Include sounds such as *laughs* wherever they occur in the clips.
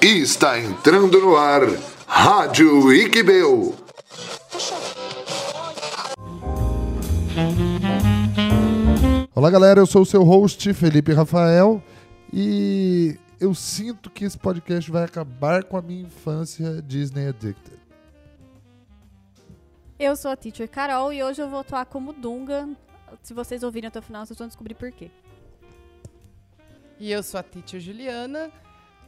E está entrando no ar Rádio Iquibeu. Olá galera, eu sou o seu host Felipe Rafael e eu sinto que esse podcast vai acabar com a minha infância Disney Addicted. Eu sou a teacher Carol e hoje eu vou atuar como Dunga. Se vocês ouvirem até o final, vocês vão descobrir por quê. E eu sou a teacher Juliana.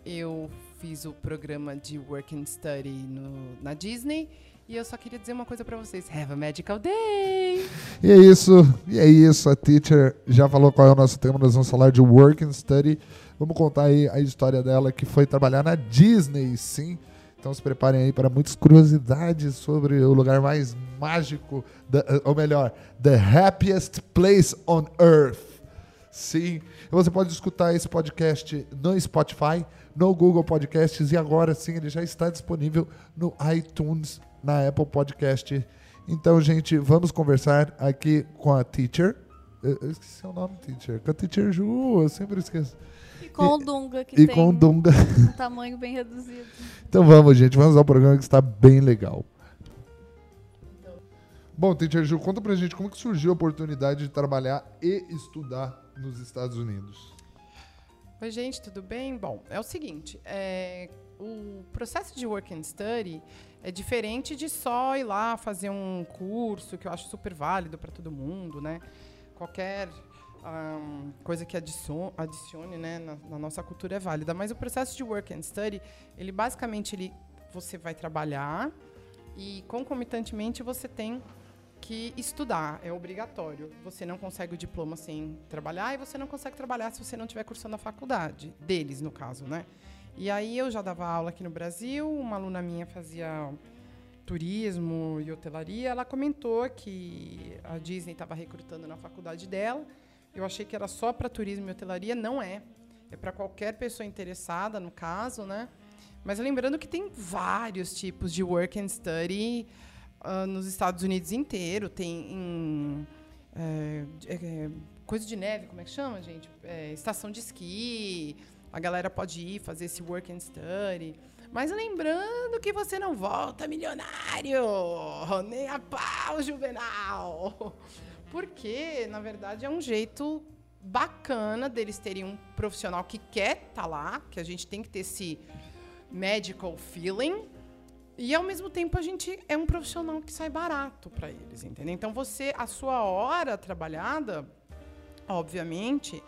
Eu fiz o programa de Work and Study no, na Disney. E eu só queria dizer uma coisa pra vocês. Have a magical day! E é isso, e é isso. A teacher já falou qual é o nosso tema. Nós vamos falar de Work and Study. Vamos contar aí a história dela que foi trabalhar na Disney, sim. Então se preparem aí para muitas curiosidades sobre o lugar mais mágico, ou melhor, the happiest place on earth. Sim, você pode escutar esse podcast no Spotify, no Google Podcasts e agora sim ele já está disponível no iTunes, na Apple Podcast. Então, gente, vamos conversar aqui com a teacher. Eu, eu esqueci o nome, teacher. Com a teacher Ju, eu sempre esqueço. E com o Dunga, que E tem com o Dunga. um *laughs* tamanho bem reduzido. Então vamos, gente, vamos ao programa que está bem legal. Bom, Teacher Ju, conta pra gente como que surgiu a oportunidade de trabalhar e estudar nos Estados Unidos. Oi, gente, tudo bem? Bom, é o seguinte: é, o processo de Work and Study é diferente de só ir lá fazer um curso, que eu acho super válido para todo mundo, né? Qualquer ahn, coisa que adicione, adicione né, na, na nossa cultura é válida. Mas o processo de Work and Study, ele basicamente ele, você vai trabalhar e concomitantemente você tem que estudar, é obrigatório. Você não consegue o diploma sem trabalhar e você não consegue trabalhar se você não tiver cursando a faculdade, deles no caso, né? E aí eu já dava aula aqui no Brasil, uma aluna minha fazia turismo e hotelaria, ela comentou que a Disney estava recrutando na faculdade dela. Eu achei que era só para turismo e hotelaria, não é. É para qualquer pessoa interessada, no caso, né? Mas lembrando que tem vários tipos de work and study ah, nos Estados Unidos inteiro. Tem em, é, é, coisa de neve, como é que chama, gente? É, estação de esqui. A galera pode ir fazer esse work and study. Mas lembrando que você não volta milionário, nem a pau, juvenal. Porque, na verdade, é um jeito bacana deles terem um profissional que quer estar lá, que a gente tem que ter esse medical feeling, e ao mesmo tempo a gente é um profissional que sai barato para eles, entendeu? Então você, a sua hora trabalhada, obviamente,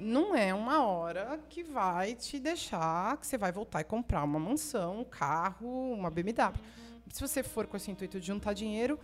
não é uma hora que vai te deixar que você vai voltar e comprar uma mansão, um carro, uma BMW. Se você for com esse intuito de juntar dinheiro,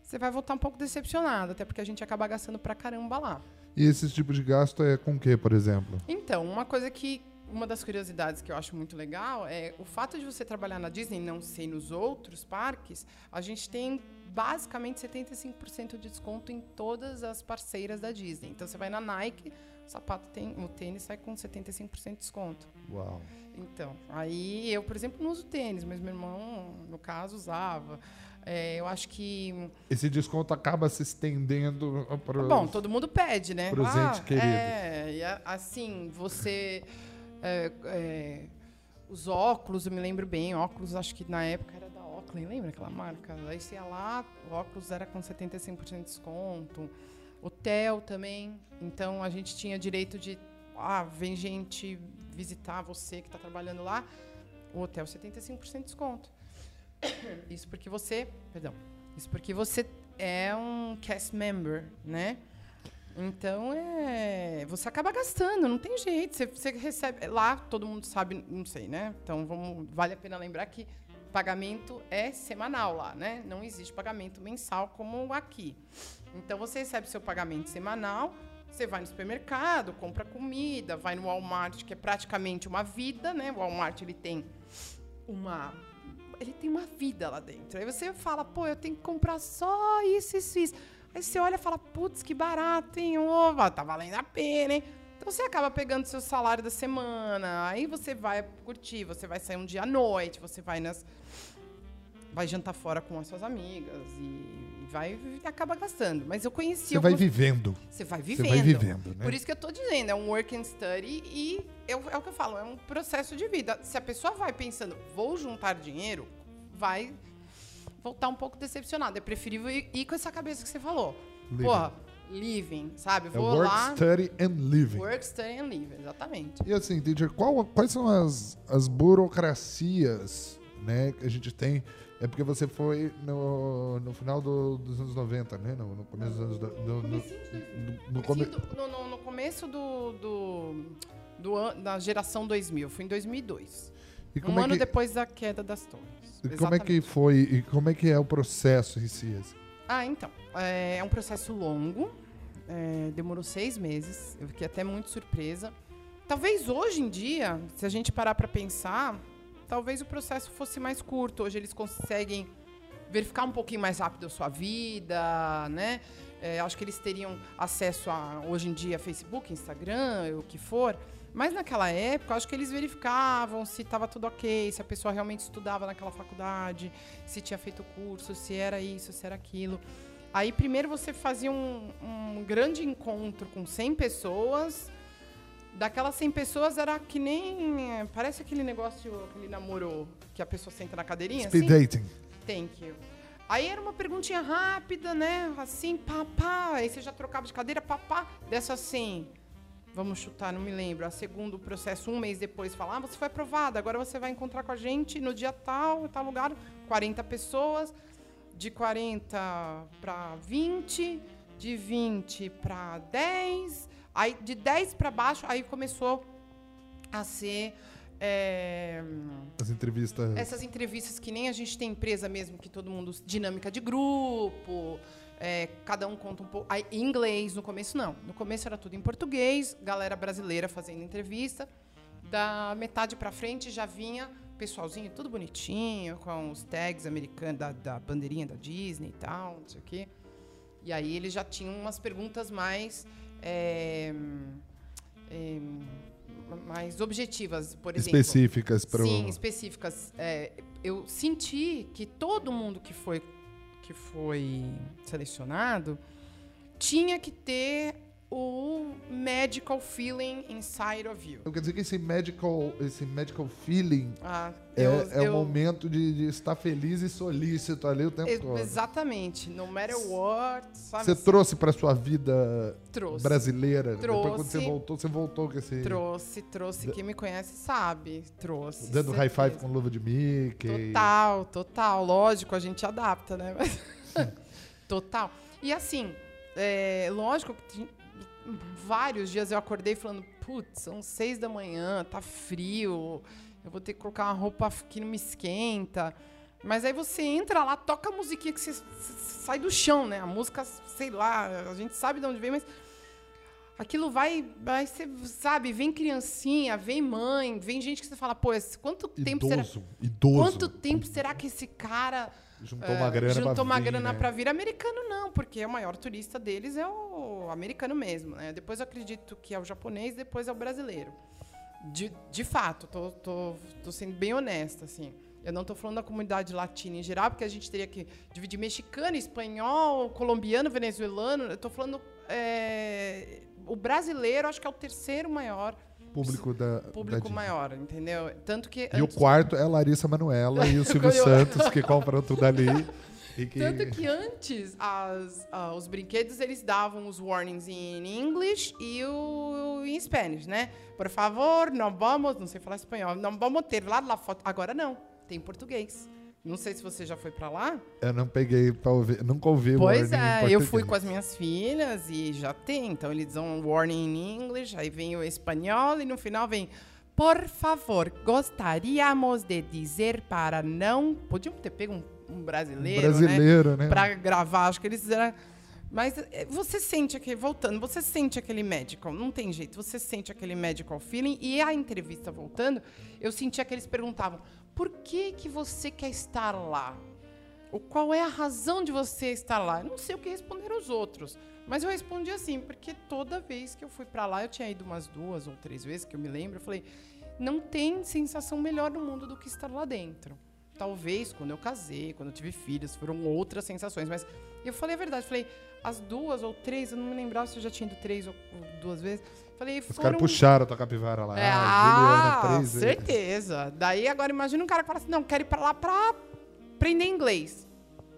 você vai voltar um pouco decepcionado, até porque a gente acaba gastando pra caramba lá. E esse tipo de gasto é com o que, por exemplo? Então, uma coisa que. Uma das curiosidades que eu acho muito legal é o fato de você trabalhar na Disney, não sei nos outros parques, a gente tem basicamente 75% de desconto em todas as parceiras da Disney. Então você vai na Nike, o sapato tem, o tênis sai com 75% de desconto. Uau. Então, aí eu, por exemplo, não uso tênis, mas meu irmão, no caso, usava. É, eu acho que Esse desconto acaba se estendendo para Bom, todo mundo pede, né? pros entes queridos. É, e assim, você. É, é, os óculos, eu me lembro bem, óculos, acho que na época era da Oakley, lembra aquela marca? Aí você ia lá, o óculos era com 75% de desconto. Hotel também. Então a gente tinha direito de. Ah, vem gente visitar você que está trabalhando lá. O hotel 75% de desconto. *coughs* Isso porque você. Perdão. Isso porque você é um cast member, né? Então é. Você acaba gastando, não tem jeito. Você, você recebe. Lá todo mundo sabe, não sei, né? Então vamos, vale a pena lembrar que pagamento é semanal lá, né? Não existe pagamento mensal como aqui. Então você recebe seu pagamento semanal, você vai no supermercado, compra comida, vai no Walmart, que é praticamente uma vida, né? O Walmart ele tem uma ele tem uma vida lá dentro. Aí você fala, pô, eu tenho que comprar só isso, isso, isso. Aí você olha e fala, putz, que barato, hein? Opa, tá valendo a pena, hein? Então você acaba pegando seu salário da semana, aí você vai curtir, você vai sair um dia à noite, você vai nas. Vai jantar fora com as suas amigas e, vai acaba gastando. Mas eu conheci Você vai vivendo. Você vai Você vivendo. vai vivendo, né? Por isso que eu tô dizendo, é um work and study e eu- é o que eu falo, é um processo de vida. Se a pessoa vai pensando, vou juntar dinheiro, vai voltar um pouco decepcionada. É preferível ir, ir com essa cabeça que você falou. Living. Porra, living, sabe? É Vou work, lá, study and living. work, study and live, exatamente. E assim, teacher, qual- quais são as, as burocracias né, que a gente tem? É porque você foi no, no final do- dos anos 90, né? No, no começo dos anos... do- do- no, no, no come- no, no- no começo do, do, do da geração 2000, fui em 2002. E Um é ano que, depois da queda das torres. e como é que foi? E como é que é o processo em si? assim? Ah, então. É, é um processo longo. é, demorou seis meses. Eu fiquei até muito surpresa. Talvez hoje em dia, se a gente parar para pensar, talvez o processo fosse mais curto. Hoje eles conseguem verificar um pouquinho mais rápido a sua vida, né? É, acho que eles teriam acesso a, hoje em dia, Facebook, Instagram, o que for. Mas naquela época, acho que eles verificavam se estava tudo ok, se a pessoa realmente estudava naquela faculdade, se tinha feito curso, se era isso, se era aquilo. Aí, primeiro, você fazia um, um grande encontro com 100 pessoas. Daquelas 100 pessoas, era que nem... Parece aquele negócio, aquele namoro que a pessoa senta na cadeirinha, Speed assim. dating. Thank you. Aí era uma perguntinha rápida, né? Assim, pá, pá. Aí você já trocava de cadeira, pá, pá. Dessa assim, vamos chutar, não me lembro. A segundo processo, um mês depois, falar, ah, você foi aprovada, agora você vai encontrar com a gente no dia tal, tal lugar. 40 pessoas, de 40 para 20, de 20 para 10. Aí, de 10 para baixo, aí começou a ser... é, As entrevistas... essas entrevistas que nem a gente tem empresa mesmo, que todo mundo. dinâmica de grupo, é, cada um conta um pouco. Aí, em inglês, no começo não. No começo era tudo em português, galera brasileira fazendo entrevista. Da metade pra frente já vinha pessoalzinho, tudo bonitinho, com os tags americanos, da, da bandeirinha da Disney e tal, não sei o quê. E aí eles já tinham umas perguntas mais. é, é, mais objetivas, por exemplo. específicas para Sim, específicas. É, eu senti que todo mundo que foi, que foi selecionado tinha que ter o medical feeling inside of you. Quer dizer que esse medical, esse medical feeling Ah, é, eu- é o eu- momento de, de estar feliz e solícito ali o tempo todo. Exatamente. No matter what, sabe? Você trouxe para sua vida trouxe. brasileira? Depois quando você Trouxe. voltou, você voltou com esse... Trouxe, trouxe. Quem me conhece sabe. Trouxe. Dando high five certeza. com luva de Mickey. Total, total. Lógico, a gente adapta, né? *laughs* Total. E assim, é, lógico que vários dias eu acordei falando, putz, são seis da manhã, tá frio, eu vou ter que colocar uma roupa que não me esquenta. Mas aí você entra lá, toca a musiquinha que você, sai do chão, né? A música, sei lá, a gente sabe de onde vem, mas aquilo vai, vai você sabe, vem criancinha, vem mãe, vem gente que você fala, pô, esse- quanto tempo será Idoso, idoso. Quanto tempo será que esse cara Juntou uma grana juntou pra uma vir, grana né? pra vir? Americano não, porque o maior turista deles é o americano mesmo, né? Depois eu acredito que é o japonês, depois é o brasileiro. De, de fato, tô, tô, tô sendo bem honesta, assim. Eu não tô falando da comunidade latina em geral, porque a gente teria que dividir mexicano, espanhol, colombiano, venezuelano. Eu tô falando... é, o brasileiro, acho que é o terceiro maior Público da público da maior, entendeu? Tanto que... E o quarto é Larissa Manuela e o *laughs* Silvio Santos, que compram tudo ali. E que... Tanto que antes, as, ah, os brinquedos, eles davam os warnings em English e o em Spanish, né? Por favor, não vamos, não sei falar espanhol, não vamos ter lá na foto. Agora não, tem português. Não sei se você já foi pra lá. Eu não peguei pra ouvir, nunca ouvi o Pois warning é, eu fui com as minhas filhas e já tem. Então eles dão um warning em English, aí vem o espanhol e no final vem. Por favor, gostaríamos de dizer para não. Podiam ter pego um, um brasileiro, né? Brasileiro, né? Pra gravar, acho que eles fizeram. Mas é, você sente aquele, voltando, você sente aquele medical, não tem jeito, você sente aquele medical feeling. E a entrevista voltando, eu sentia que eles perguntavam: por que, que você quer estar lá? O qual é a razão de você estar lá? Eu não sei o que responderam os outros, mas eu respondi assim, porque toda vez que eu fui pra lá, eu tinha ido umas duas ou três vezes, que eu me lembro, eu falei: não tem sensação melhor no mundo do que estar lá dentro. Talvez quando eu casei, quando eu tive filhos, foram outras sensações. Mas eu falei a verdade, falei, as duas ou três, eu não me lembrava se eu já tinha ido três ou, duas vezes. Falei, Os foram. caras puxaram a tua capivara lá. É, ah, Juliana, três vezes. certeza. Daí agora imagina um cara que fala assim, não, quero ir pra lá pra aprender inglês.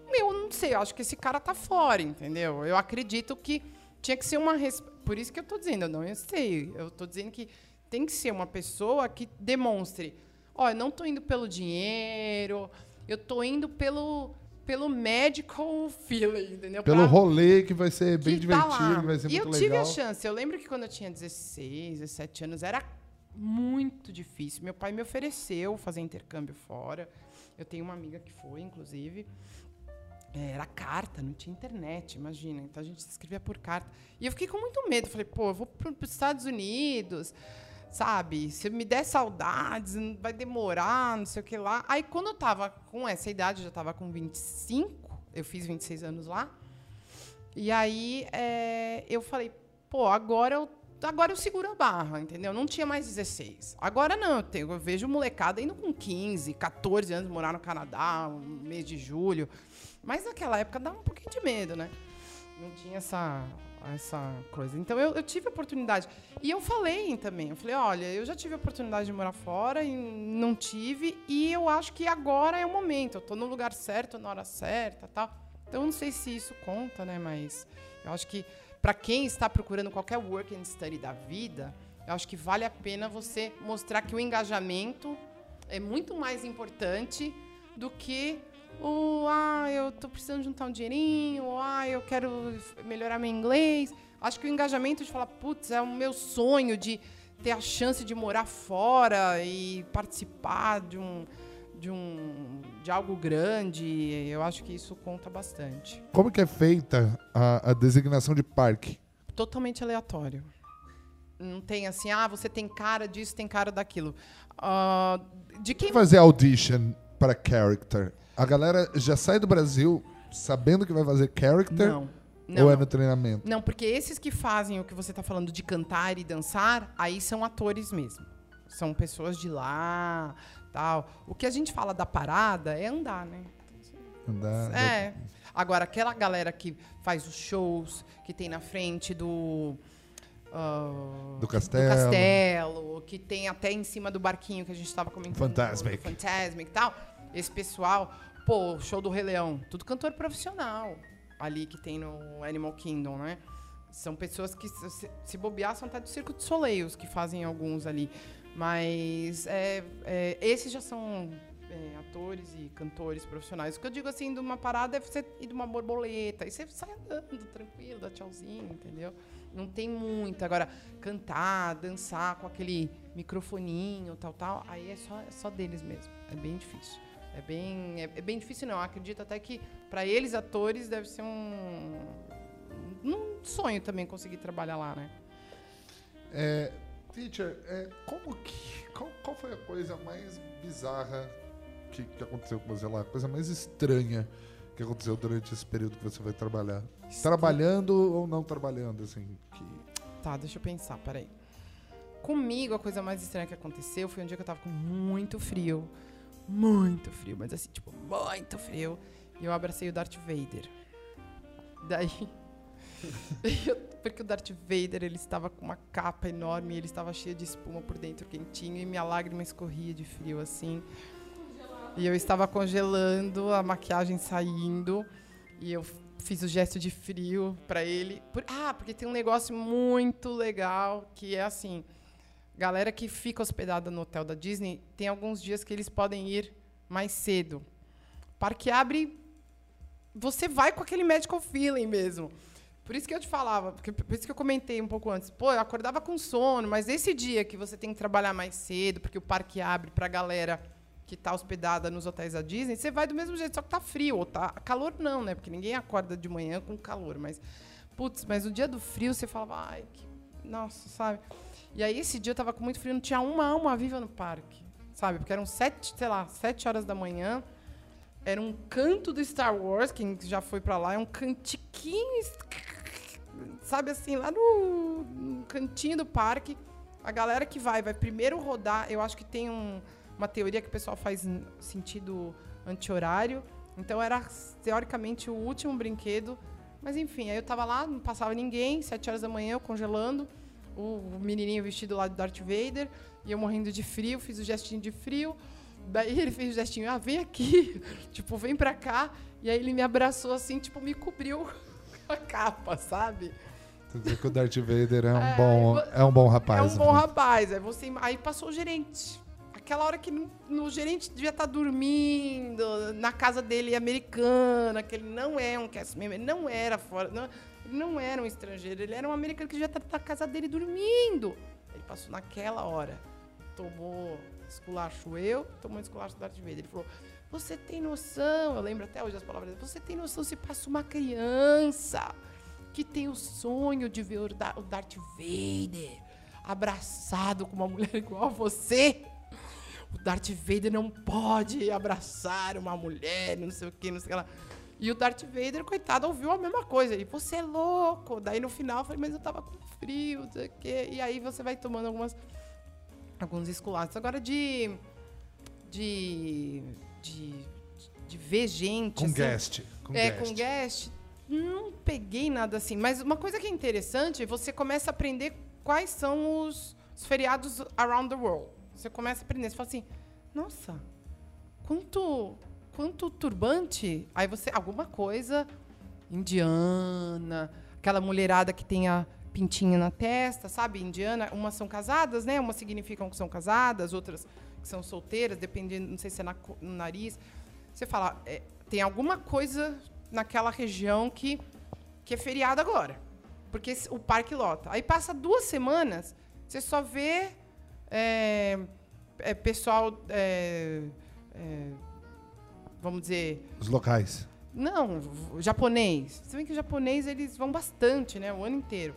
Meu, eu não sei, eu acho que esse cara tá fora, entendeu? Eu acredito que tinha que ser uma... res- Por isso que eu tô dizendo, eu não eu sei. Eu tô dizendo que tem que ser uma pessoa que demonstre, ó, eu não tô indo pelo dinheiro, eu tô indo pelo, pelo medical feeling, entendeu? Pelo Pra- rolê que vai ser bem tá divertido, que vai ser e muito eu tive legal. a chance. Eu lembro que quando eu tinha 16, 17 anos, era muito difícil. Meu pai me ofereceu fazer intercâmbio fora. Eu tenho uma amiga que foi, inclusive. É, Era carta, não tinha internet, imagina. Então a gente se escrevia por carta. E eu fiquei com muito medo. Falei, pô, eu vou para os Estados Unidos, sabe? Se me der saudades, vai demorar, não sei o que lá. Aí quando eu tava com essa idade, já tava com 25, eu fiz 26 anos lá. E aí é, eu falei, pô, agora eu, agora eu seguro a barra, entendeu? Não tinha mais 16. Agora não, eu, tenho, eu vejo molecada indo com 15, 14 anos morar no Canadá, um mês de julho. Mas naquela época dava um pouquinho de medo, né? Não tinha essa, essa coisa. Então eu, eu tive oportunidade. E eu falei também, eu falei, olha, eu já tive a oportunidade de morar fora e não tive, e eu acho que agora é o momento. Eu tô no lugar certo, na hora certa tal. Então eu não sei se isso conta, né? Mas eu acho que para quem está procurando qualquer work and study da vida, eu acho que vale a pena você mostrar que o engajamento é muito mais importante do que o ah, eu tô precisando juntar um dinheirinho, ou ah, eu quero melhorar meu inglês. Acho que o engajamento de falar, putz, é o meu sonho de ter a chance de morar fora e participar de um de um de algo grande, eu acho que isso conta bastante. Como que é feita a, a designação de parque? Totalmente aleatório. Não tem assim, ah, você tem cara disso, tem cara daquilo. Ah, de quem Fazer audition para character. A galera já sai do Brasil sabendo que vai fazer character Não. Não, ou é não. no treinamento? Não, porque esses que fazem o que você está falando de cantar e dançar, aí são atores mesmo. São pessoas de lá, tal. O que a gente fala da parada é andar, né? Andar- É. Agora, aquela galera que faz os shows, que tem na frente do. ah, Do castelo. castelo, que tem até em cima do barquinho que a gente estava comentando. Fantasmic. do Fantasmic e tal. Esse pessoal, pô, show do Rei Leão, tudo cantor profissional ali que tem no Animal Kingdom, né? São pessoas que, se, se bobear, são até do Circo de Soleil, os que fazem alguns ali. Mas é, é, esses já são é, atores e cantores profissionais. O que eu digo assim, de uma parada é você ir de uma borboleta. Aí você sai andando tranquilo, dá tchauzinho, entendeu? Não tem muito. Agora, cantar, dançar com aquele microfoninho, tal, tal, aí é só, é só deles mesmo. É bem difícil. É bem, é, é bem difícil, não. Eu acredito até que, para eles, atores, deve ser um, um sonho também conseguir trabalhar lá, né? É, teacher, é, como que, qual, qual foi a coisa mais bizarra que, que aconteceu com você lá? A coisa mais estranha que aconteceu durante esse período que você vai trabalhar? Trabalhando ou não trabalhando, assim? que- Tá, deixa eu pensar, peraí. Comigo, a coisa mais estranha que aconteceu foi um dia que eu tava com muito frio. Muito frio, mas assim, tipo, muito frio. E eu abracei o Darth Vader. Daí. *laughs* porque o Darth Vader, ele estava com uma capa enorme, ele estava cheio de espuma por dentro, quentinho, e minha lágrima escorria de frio, assim. E eu estava congelando, a maquiagem saindo, e eu fiz o gesto de frio pra ele. Por- ah, porque tem um negócio muito legal que é assim: galera que fica hospedada no hotel da Disney, tem alguns dias que eles podem ir mais cedo. O parque abre, você vai com aquele medical feeling mesmo. Por isso que eu te falava, por isso que eu comentei um pouco antes. Pô, eu acordava com sono, mas esse dia que você tem que trabalhar mais cedo, porque o parque abre pra galera que tá hospedada nos hotéis da Disney, você vai do mesmo jeito, só que tá frio, ou tá calor não, né? Porque ninguém acorda de manhã com calor, mas putz, mas no dia do frio você falava, ai, que nossa, sabe? E aí esse dia eu tava com muito frio, não tinha uma alma viva no parque, sabe? Porque eram sete, sei lá, sete horas da manhã. Era um canto do Star Wars, quem já foi pra lá, é um cantiquinho, sabe assim, lá no, no cantinho do parque. A galera que vai, vai primeiro rodar, eu acho que tem um, uma teoria que o pessoal faz sentido anti-horário. Então era teoricamente o último brinquedo. Mas enfim, aí eu tava lá, não passava ninguém, sete horas da manhã, eu congelando, o menininho vestido lá do Darth Vader, e eu morrendo de frio, fiz o gestinho de frio. Daí ele fez o gestinho, ah, vem aqui, *laughs* tipo, vem pra cá. E aí ele me abraçou assim, tipo, me cobriu *laughs* a capa, sabe? Quer dizer que o Darth Vader é um, É, bom, é um bom rapaz. é um bom né? rapaz. Aí, você, aí passou o gerente. Aquela hora que no, no gerente devia estar dormindo, na casa dele americana, que ele não é um cast member, ele não era fora, não, ele não era um estrangeiro, ele era um americano que devia estar na casa dele dormindo. Ele passou naquela hora, tomou esculacho eu, tomou esculacho Darth Vader. Ele falou, você tem noção, eu lembro até hoje as palavras dele, você tem noção se passa uma criança que tem o sonho de ver o Darth Vader abraçado com uma mulher *laughs* igual a você. O Darth Vader não pode abraçar uma mulher, não sei o que, não sei o que lá. E o Darth Vader, coitado, ouviu a mesma coisa. Ele, você é louco. Daí no final eu falei, mas eu tava com frio, não sei o quê. E aí você vai tomando algumas, alguns esculachos. Agora de. De. De. De ver gente. Com assim, guest. Com é, guest. com guest. Não peguei nada assim. Mas uma coisa que é interessante, você começa a aprender quais são os, os feriados around the world. Você começa a aprender. Você fala assim, nossa, quanto, quanto turbante. Aí você, alguma coisa indiana, aquela mulherada que tem a pintinha na testa, sabe? Indiana, umas são casadas, né? Umas significam que são casadas, outras que são solteiras, dependendo, não sei se é na no nariz. Você fala, é, tem alguma coisa naquela região que, que é feriado agora. Porque o parque lota. Aí passa duas semanas, você só vê é, é, pessoal. Vamos dizer. Os locais. Não, japonês. Se bem que o japonês eles vão bastante, né? O ano inteiro.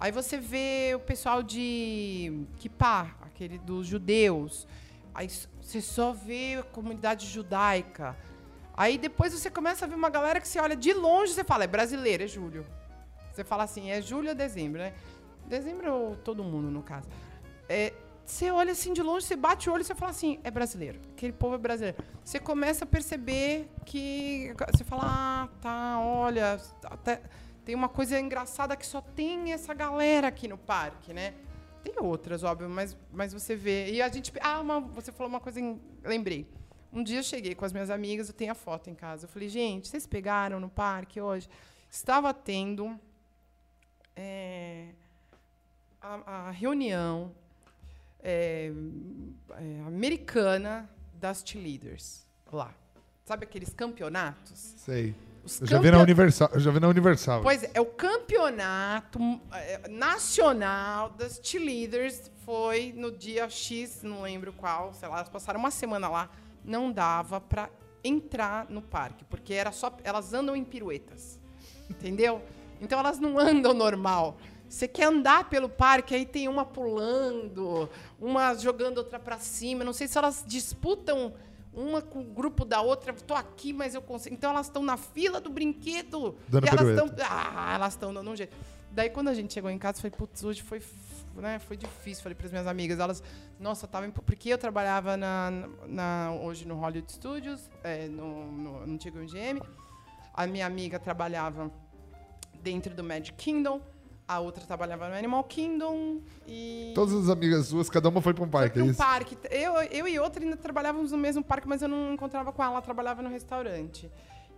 Aí você vê o pessoal de Kippah, aquele dos judeus. Aí você só vê a comunidade judaica. Aí depois você começa a ver uma galera que você olha de longe e você fala, é brasileiro, é julho. Você fala assim, é julho ou dezembro, né? Dezembro ou todo mundo, no caso. É, você olha assim de longe, você bate o olho e você fala assim, é brasileiro. Aquele povo é brasileiro. Você começa a perceber que. Você fala, ah, tá, olha, até, tem uma coisa engraçada que só tem essa galera aqui no parque, né? Tem outras, óbvio, mas, mas você vê. E a gente. Ah, uma- você falou uma coisa. Em, lembrei. Um dia eu cheguei com as minhas amigas, eu tenho a foto em casa. Eu falei, gente, vocês pegaram no parque hoje? Estava tendo é, a, a reunião é, é, americana das cheerleaders lá. Sabe aqueles campeonatos? Sei. Os Eu já vi na Universal. Já vi na Universal. Pois é, é o campeonato é, nacional das cheerleaders foi no dia X, não lembro qual, sei lá, elas passaram uma semana lá, não dava pra entrar no parque, porque era só elas andam em piruetas. Entendeu? Então elas não andam normal. Você quer andar pelo parque, aí tem uma pulando, uma jogando outra pra cima. Não sei se elas disputam uma com o grupo da outra. Tô aqui, mas eu consigo. Então elas estão na fila do brinquedo. Dando e elas estão. Ah, elas estão dando um jeito. Daí quando a gente chegou em casa, eu falei, putz, hoje foi, né, foi difícil. Falei para as minhas amigas, elas, nossa, tava. Porque eu trabalhava na, na- hoje no Hollywood Studios, é, no, no antigo MGM. A minha amiga trabalhava dentro do Magic Kingdom. A outra trabalhava no Animal Kingdom. E. Todas as amigas suas, cada uma foi pra um Foi parque, pra é um isso? parque. Eu, eu e outra ainda trabalhávamos no mesmo parque, mas eu não encontrava com ela. Ela trabalhava no restaurante.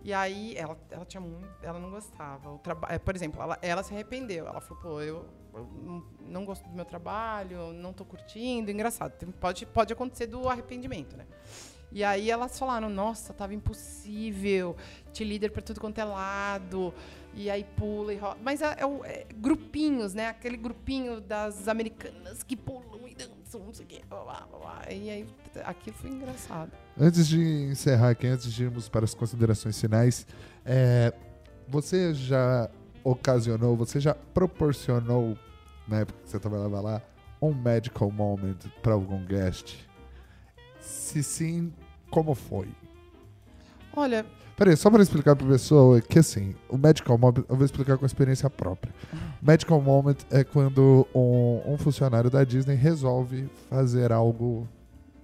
E aí, ela, ela tinha muito... Ela não gostava. O traba- é, por exemplo, ela, ela se arrependeu. Ela falou, pô, eu, não, gosto do meu trabalho, não tô curtindo. Engraçado. pode, pode acontecer do arrependimento, né? E aí elas falaram, nossa, tava impossível. Te líder pra tudo quanto é lado. E aí pula e roda. Mas é, é é grupinhos, né? Aquele grupinho das americanas que pulam e dançam, não sei o quê. blá, blá, blá. E aí aquilo foi engraçado. Antes de encerrar aqui, antes de irmos para as considerações finais, é, você já ocasionou, você já proporcionou, na época que você trabalhava lá, um medical moment para algum guest? Se sim, como foi? Olha, Peraí, só para explicar para a pessoa que assim, o medical moment, eu vou explicar com experiência própria. Medical moment é quando um, um funcionário da Disney resolve fazer algo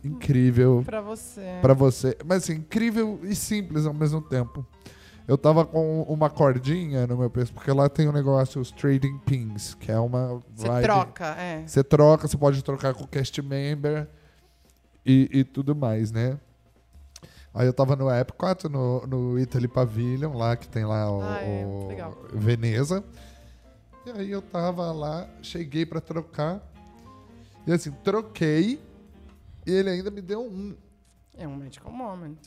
incrível Pra você. pra você. Mas assim, incrível e simples ao mesmo tempo. Eu tava com uma cordinha no meu peso, porque lá tem um negócio, os trading pins, que é uma Você troca, é. Você troca, você pode trocar com o cast member e, e tudo mais, né? Aí eu tava no Epcot, no, no Italy Pavilion, lá que tem lá o, Ah, é, o. Veneza. E aí eu tava lá, cheguei pra trocar. E assim, troquei e ele ainda me deu um. É um medical moment.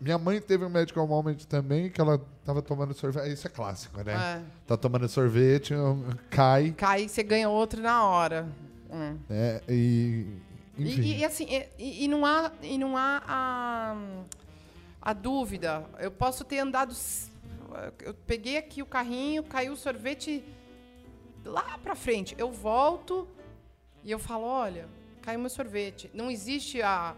Minha mãe teve um medical moment também, que ela tava tomando sorvete. Isso é clássico, né? É. Tá tomando sorvete, cai, Cai, você ganha outro na hora. Hum. né? E. E, Enfim. e- e assim, e, e não há, e não há a, a dúvida. Eu posso ter andado. Eu peguei aqui o carrinho, caiu o sorvete lá pra frente. Eu volto e eu falo: olha, caiu meu sorvete. Não existe a.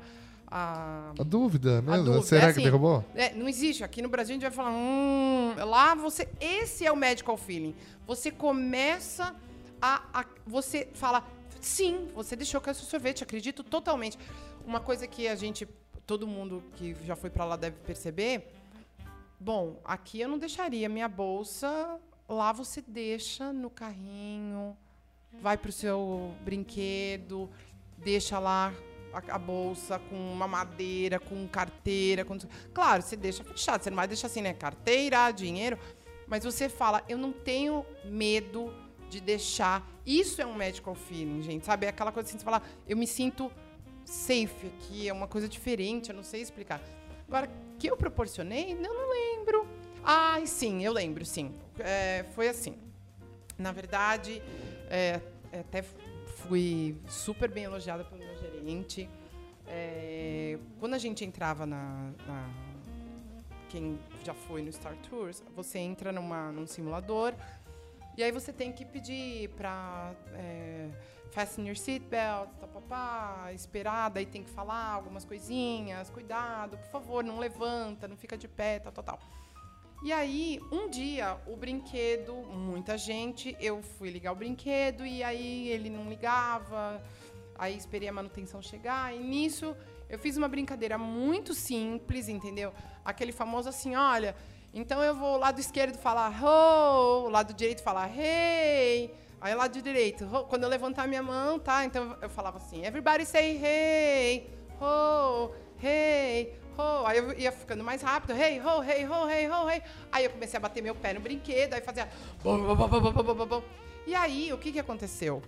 a A dúvida mesmo? dúvida, Será é que assim, derrubou? é, não existe. Aqui no Brasil a gente vai falar, hum, lá você. Esse é o medical feeling. Você começa a. a- você fala, sim, você deixou cair seu sorvete, acredito totalmente. Uma coisa que a gente. Todo mundo que já foi pra lá deve perceber. Bom, aqui eu não deixaria minha bolsa. Lá você deixa no carrinho, vai pro seu brinquedo, deixa lá a, a bolsa com uma madeira, com carteira. Com... Claro, você deixa fechado, você não vai deixar assim, né? Carteira, dinheiro. Mas você fala, eu não tenho medo de deixar. Isso é um medical feeling, gente, sabe? É aquela coisa assim, você fala, eu me sinto safe aqui, é uma coisa diferente, eu não sei explicar. Agora, que eu proporcionei, eu não lembro. Ai, sim, eu lembro, sim. É, foi assim. Na verdade, é, até fui super bem elogiada pelo meu gerente. É, quando a gente entrava na, na- Quem já foi no Star Tours, você entra numa, num simulador e aí você tem que pedir pra é, fasten your seatbelt, papapá, esperar, daí tem que falar algumas coisinhas, cuidado, por favor, não levanta, não fica de pé, tal, tal, tal. E aí, um dia, o brinquedo, muita gente, eu fui ligar o brinquedo e aí ele não ligava. Aí esperei a manutenção chegar e nisso eu fiz uma brincadeira muito simples, entendeu? Aquele famoso assim, olha, então eu vou lado esquerdo falar ho, lado direito falar hey. Aí lado direito, ho. quando eu levantar minha mão, tá? Então eu falava assim, everybody say hey, ho, hey, ho. Aí eu ia ficando mais rápido, hey, ho, hey, ho, hey, ho, hey. Aí eu comecei a bater meu pé no brinquedo, aí fazia. E aí, o que que aconteceu?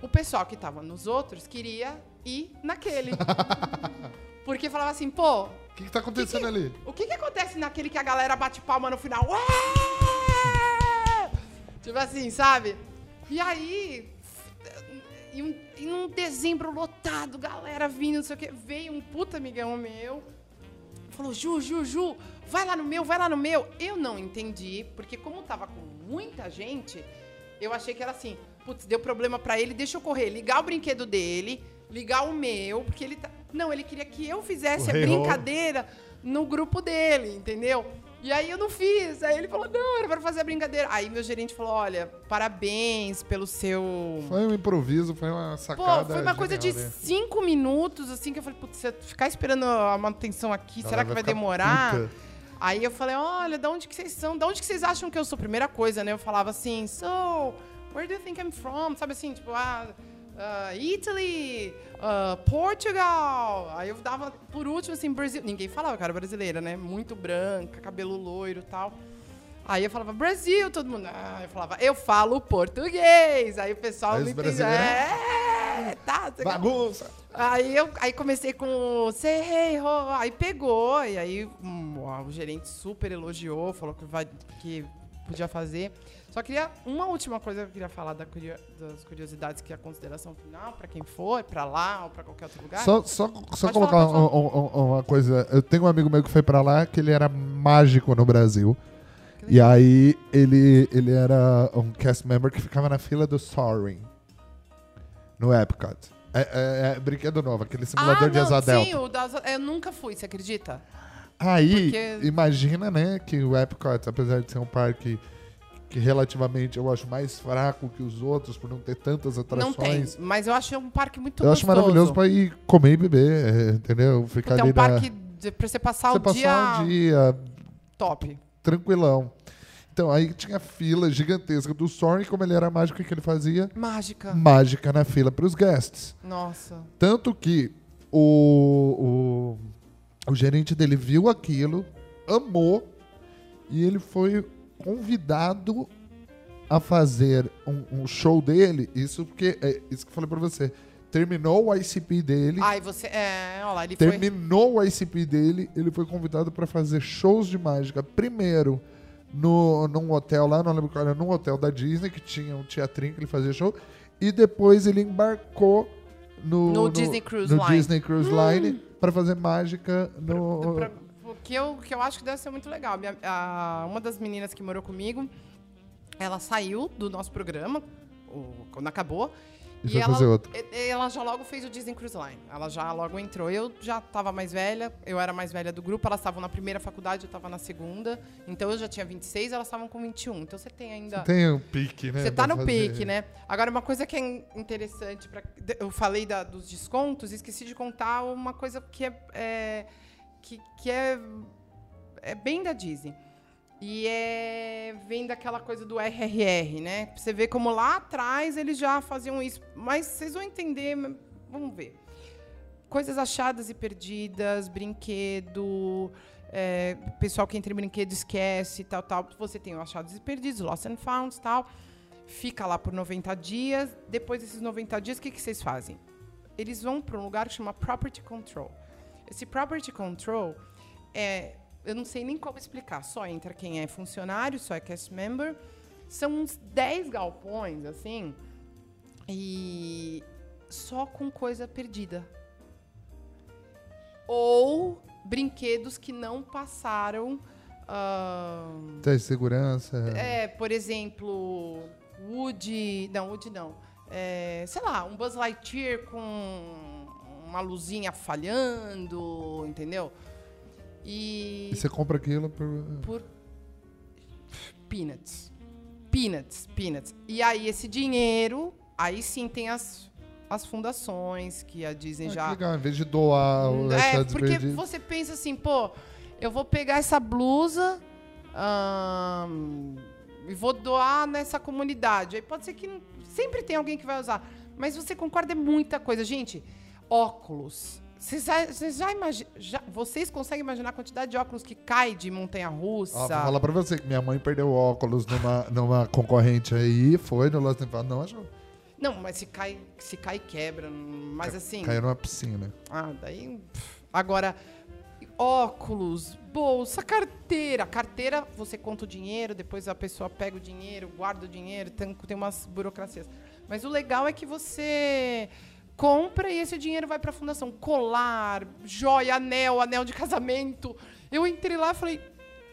O pessoal que tava nos outros queria ir naquele. *laughs* Porque falava assim, pô, O que, que tá acontecendo ali? o que que acontece naquele que a galera bate palma no final? Ué! Tipo assim, sabe? E aí, em um, em um dezembro lotado, galera vindo, não sei o quê, veio um puta amigão meu, falou, Ju, Ju, Ju, vai lá no meu, vai lá no meu. Eu não entendi, porque como tava com muita gente, eu achei que era assim, putz, deu problema pra ele, deixa eu correr, ligar o brinquedo dele, ligar o meu, porque ele tá... Não, ele queria que eu fizesse a brincadeira no grupo dele, entendeu? E aí eu não fiz. Aí ele falou, não, era pra fazer a brincadeira. Aí meu gerente falou, olha, parabéns pelo seu... Foi um improviso, foi uma Pô, sacada. foi uma coisa de cinco minutos, assim, que eu falei, putz, se eu ficar esperando a manutenção aqui, Ela será que vai ficar demorar? puta. Aí eu falei, olha, da onde que vocês são? Da onde que vocês acham que eu sou? Primeira coisa, né? Eu falava assim, so, where do you think I'm from? Sabe assim, tipo, ah, ah, Italy, ah, Portugal. Aí eu dava, por último, assim, Brasil. Ninguém falava era brasileira, né? Muito branca, cabelo loiro e tal. Aí eu falava, Brasil, todo mundo. Ah, eu falava, eu falo português. Aí o pessoal os entendia. brasileiros- É, tá. Bagunça! Aí eu aí comecei com ho, aí pegou, e aí hum, o gerente super elogiou, falou que, vai, que podia fazer. Só queria, uma última coisa que eu queria falar da das curiosidades, que é a consideração final, pra quem for, pra lá ou pra qualquer outro lugar. Só, só, só Pode colocar falar, um- um- um- uma coisa. Eu tenho um amigo meu que foi pra lá que ele era mágico no Brasil. E aí ele, ele era um cast member que ficava na fila do Soaring. No Epcot. É, é- é brinquedo novo, aquele simulador ah, de não, asa delta. sim, o da asa- eu nunca fui, você acredita? Aí, Porque- imagina, né, que o Epcot, apesar de ser um parque que relativamente eu acho mais fraco que os outros por não ter tantas Não atrações. tem, mas eu acho um parque muito Eu gostoso. acho maravilhoso pra ir comer e beber, é, entendeu? Ficar é ali um parque na... de, pra você passar Você o passar dia, um dia top. tranquilão. Então, aí tinha fila gigantesca do Soren, como ele era mágico, o que ele fazia? Mágica. Mágica na fila para os guests. Nossa. Tanto que o, o, o gerente dele viu aquilo, amou, e ele foi convidado a fazer um, um show dele. Isso porque, é isso que eu falei pra você. Terminou o ICP dele. Ai, você. É, olha lá, ele foi. Terminou o ICP dele, ele foi convidado para fazer shows de mágica. Primeiro, no, num hotel lá, não lembro qual era, num hotel da Disney, que tinha um teatrinho que ele fazia show. E depois ele embarcou no, No Disney Cruise no Line. Disney Cruise Line para fazer mágica no. Pra- o que eu, que eu acho que deve ser muito legal. Minha- a- uma das meninas que morou comigo, ela saiu do nosso programa, o- quando acabou. E foi ela, fazer outro. e- e Ela já logo fez o Disney Cruise Line. Ela já logo entrou. Eu já estava mais velha, eu era mais velha do grupo. Elas estavam na primeira faculdade, eu estava na segunda. Então eu já tinha 26, elas estavam com 21. Então você tem ainda. Tem um pique, né? Você tá no fazer. pique, né? Agora, uma coisa que é interessante, pra, eu falei da- dos descontos, esqueci de contar uma coisa que é, é- que, que é, é bem da Disney. E é, vem daquela coisa do RRR, né? Você vê como lá atrás eles já faziam isso. Mas vocês vão entender, vamos ver. Coisas achadas e perdidas, brinquedo, é, pessoal que entra em brinquedo esquece, tal, tal. Você tem o achados e perdidos, lost and found, tal. Fica lá por 90 dias. Depois desses 90 dias, o que, que vocês fazem? Eles vão para um lugar que chama Property Control. Esse Property Control é. Eu não sei nem como explicar. Só entra quem é funcionário, só é cast member. São uns 10 galpões, assim. E só com coisa perdida. Ou brinquedos que não passaram. ahn, Tem segurança. é, por exemplo, Woody. Não, Woody não. É, sei lá, um Buzz Lightyear com uma luzinha falhando, entendeu? E E você compra aquilo por. por peanuts. Peanuts, peanuts. E aí esse dinheiro, aí sim tem as, as fundações que a Disney Ah, já legal, em vez de doar o é, achados porque você pensa assim, pô, eu vou pegar essa blusa ahn, e vou doar nessa comunidade. Aí pode ser que sempre tem alguém que vai usar. Mas você concorda, é muita coisa. Gente, óculos. Vocês já, vocês já imagi- já- vocês conseguem imaginar a quantidade de óculos que cai de montanha-russa? Ó, vou falar pra você que minha mãe perdeu óculos numa, numa concorrente aí, foi no Lost não achou. Não, mas se cai, se cai quebra. Mas assim. Caiu numa piscina. Ah, daí. pff. Agora, óculos, bolsa, carteira. Carteira, você conta o dinheiro, depois a pessoa pega o dinheiro, guarda o dinheiro, tem, tem umas burocracias. Mas o legal é que você compra e esse dinheiro vai para a fundação. Colar, joia, anel, anel de casamento. Eu entrei lá e falei,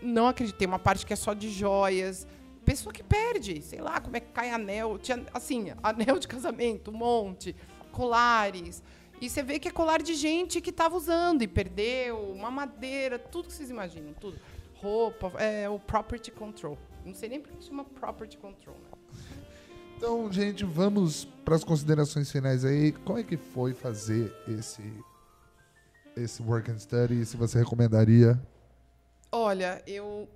não acreditei, uma parte que é só de joias. Pessoa que perde, sei lá como é que cai anel. Tinha, assim, anel de casamento, um monte, colares. E você vê que é colar de gente que estava usando e perdeu, uma madeira, tudo que vocês imaginam, tudo. Roupa, é o property control. Não sei nem por que chama property control, né? Então, gente, vamos para as considerações finais aí. Como é que foi fazer esse esse work and study? Se você recomendaria? Olha, eu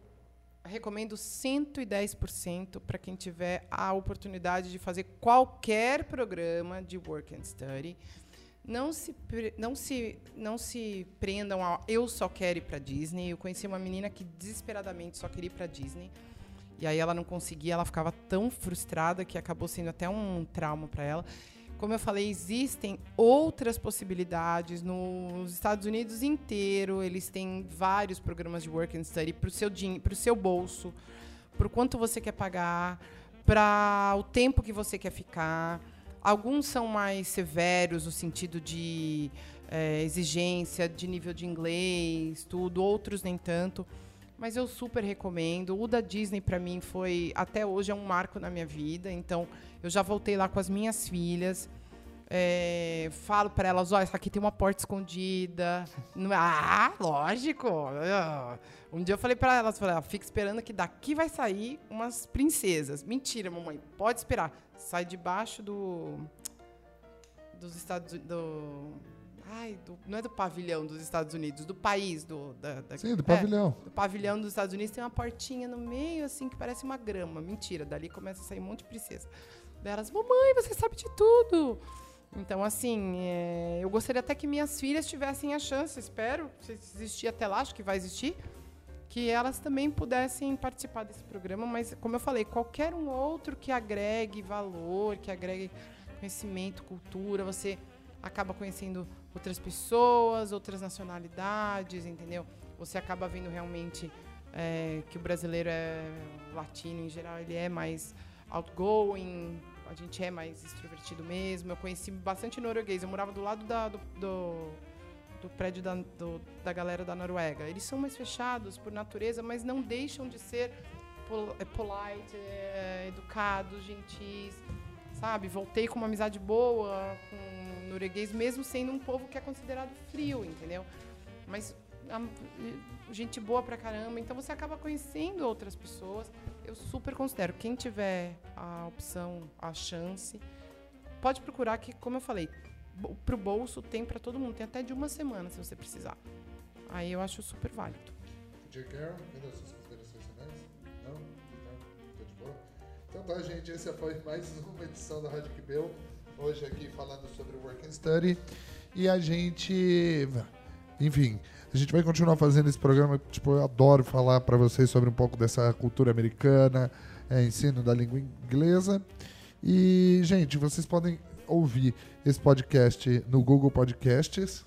recomendo 110% para quem tiver a oportunidade de fazer qualquer programa de work and study. Não se, não se, não se prendam a eu só quero ir para Disney. Eu conheci uma menina que desesperadamente só queria ir para Disney. E aí ela não conseguia, ela ficava tão frustrada que acabou sendo até um trauma para ela. Como eu falei, existem outras possibilidades nos Estados Unidos inteiro. Eles têm vários programas de work and study para o seu pro seu bolso, para o quanto você quer pagar, para o tempo que você quer ficar. Alguns são mais severos no sentido de eh, exigência, de nível de inglês, tudo. Outros nem tanto. Mas eu super recomendo. O da Disney, para mim, foi até hoje é um marco na minha vida. Então, eu já voltei lá com as minhas filhas. É, falo para elas, isso aqui tem uma porta escondida. É- ah, lógico. Ah. Um dia eu falei para elas, falei, ó, fica esperando que daqui vai sair umas princesas. Mentira, mamãe, pode esperar. Sai debaixo do dos Estados do Ai, do- não é do pavilhão dos Estados Unidos, do país, do da, da- Sim, do é, pavilhão. do pavilhão dos Estados Unidos tem uma portinha no meio, assim, que parece uma grama. Mentira, dali começa a sair um monte de princesa. Delas, mamãe, você sabe de tudo. Então, assim, é, eu gostaria até que minhas filhas tivessem a chance, espero, se existir até lá, acho que vai existir, que elas também pudessem participar desse programa. Mas, como eu falei, qualquer um outro que agregue valor, que agregue conhecimento, cultura, você acaba conhecendo outras pessoas, outras nacionalidades, entendeu? Você acaba vendo realmente é, que o brasileiro é latino em geral, ele é mais outgoing, a gente é mais extrovertido mesmo. Eu conheci bastante norueguês, eu morava do lado da- do, do, do prédio da, do- da galera da Noruega. Eles são mais fechados por natureza, mas não deixam de ser é, polite, é, educados, gentis, sabe? Voltei com uma amizade boa com o norueguês, mesmo sendo um povo que é considerado frio, entendeu? Mas a- gente boa pra caramba, então você acaba conhecendo outras pessoas. Eu super considero. Quem tiver a opção, a chance, pode procurar que, como eu falei, pro bolso tem pra todo mundo, tem até de uma semana se você precisar. Aí eu acho super válido. Tia Carol, Então tá, gente, essa foi mais uma edição da Rádio Kibel. Hoje aqui falando sobre o Work and Study. E a gente... Enfim, a gente vai continuar fazendo esse programa. Tipo, eu adoro falar para vocês sobre um pouco dessa cultura americana, é, ensino da língua inglesa. E, gente, vocês podem ouvir esse podcast no Google Podcasts,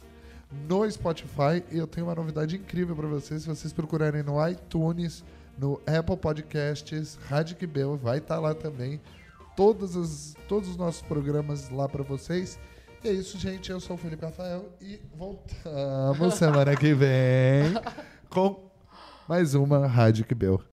no Spotify. E eu tenho uma novidade incrível para vocês. Se vocês procurarem no iTunes, no Apple Podcasts, Rádio Quibel, vai estar lá também. Todas as, todos os nossos programas lá para vocês. E é isso, gente. Eu sou o Felipe Rafael e voltamos semana que vem *laughs* com mais uma Rádio Quibel.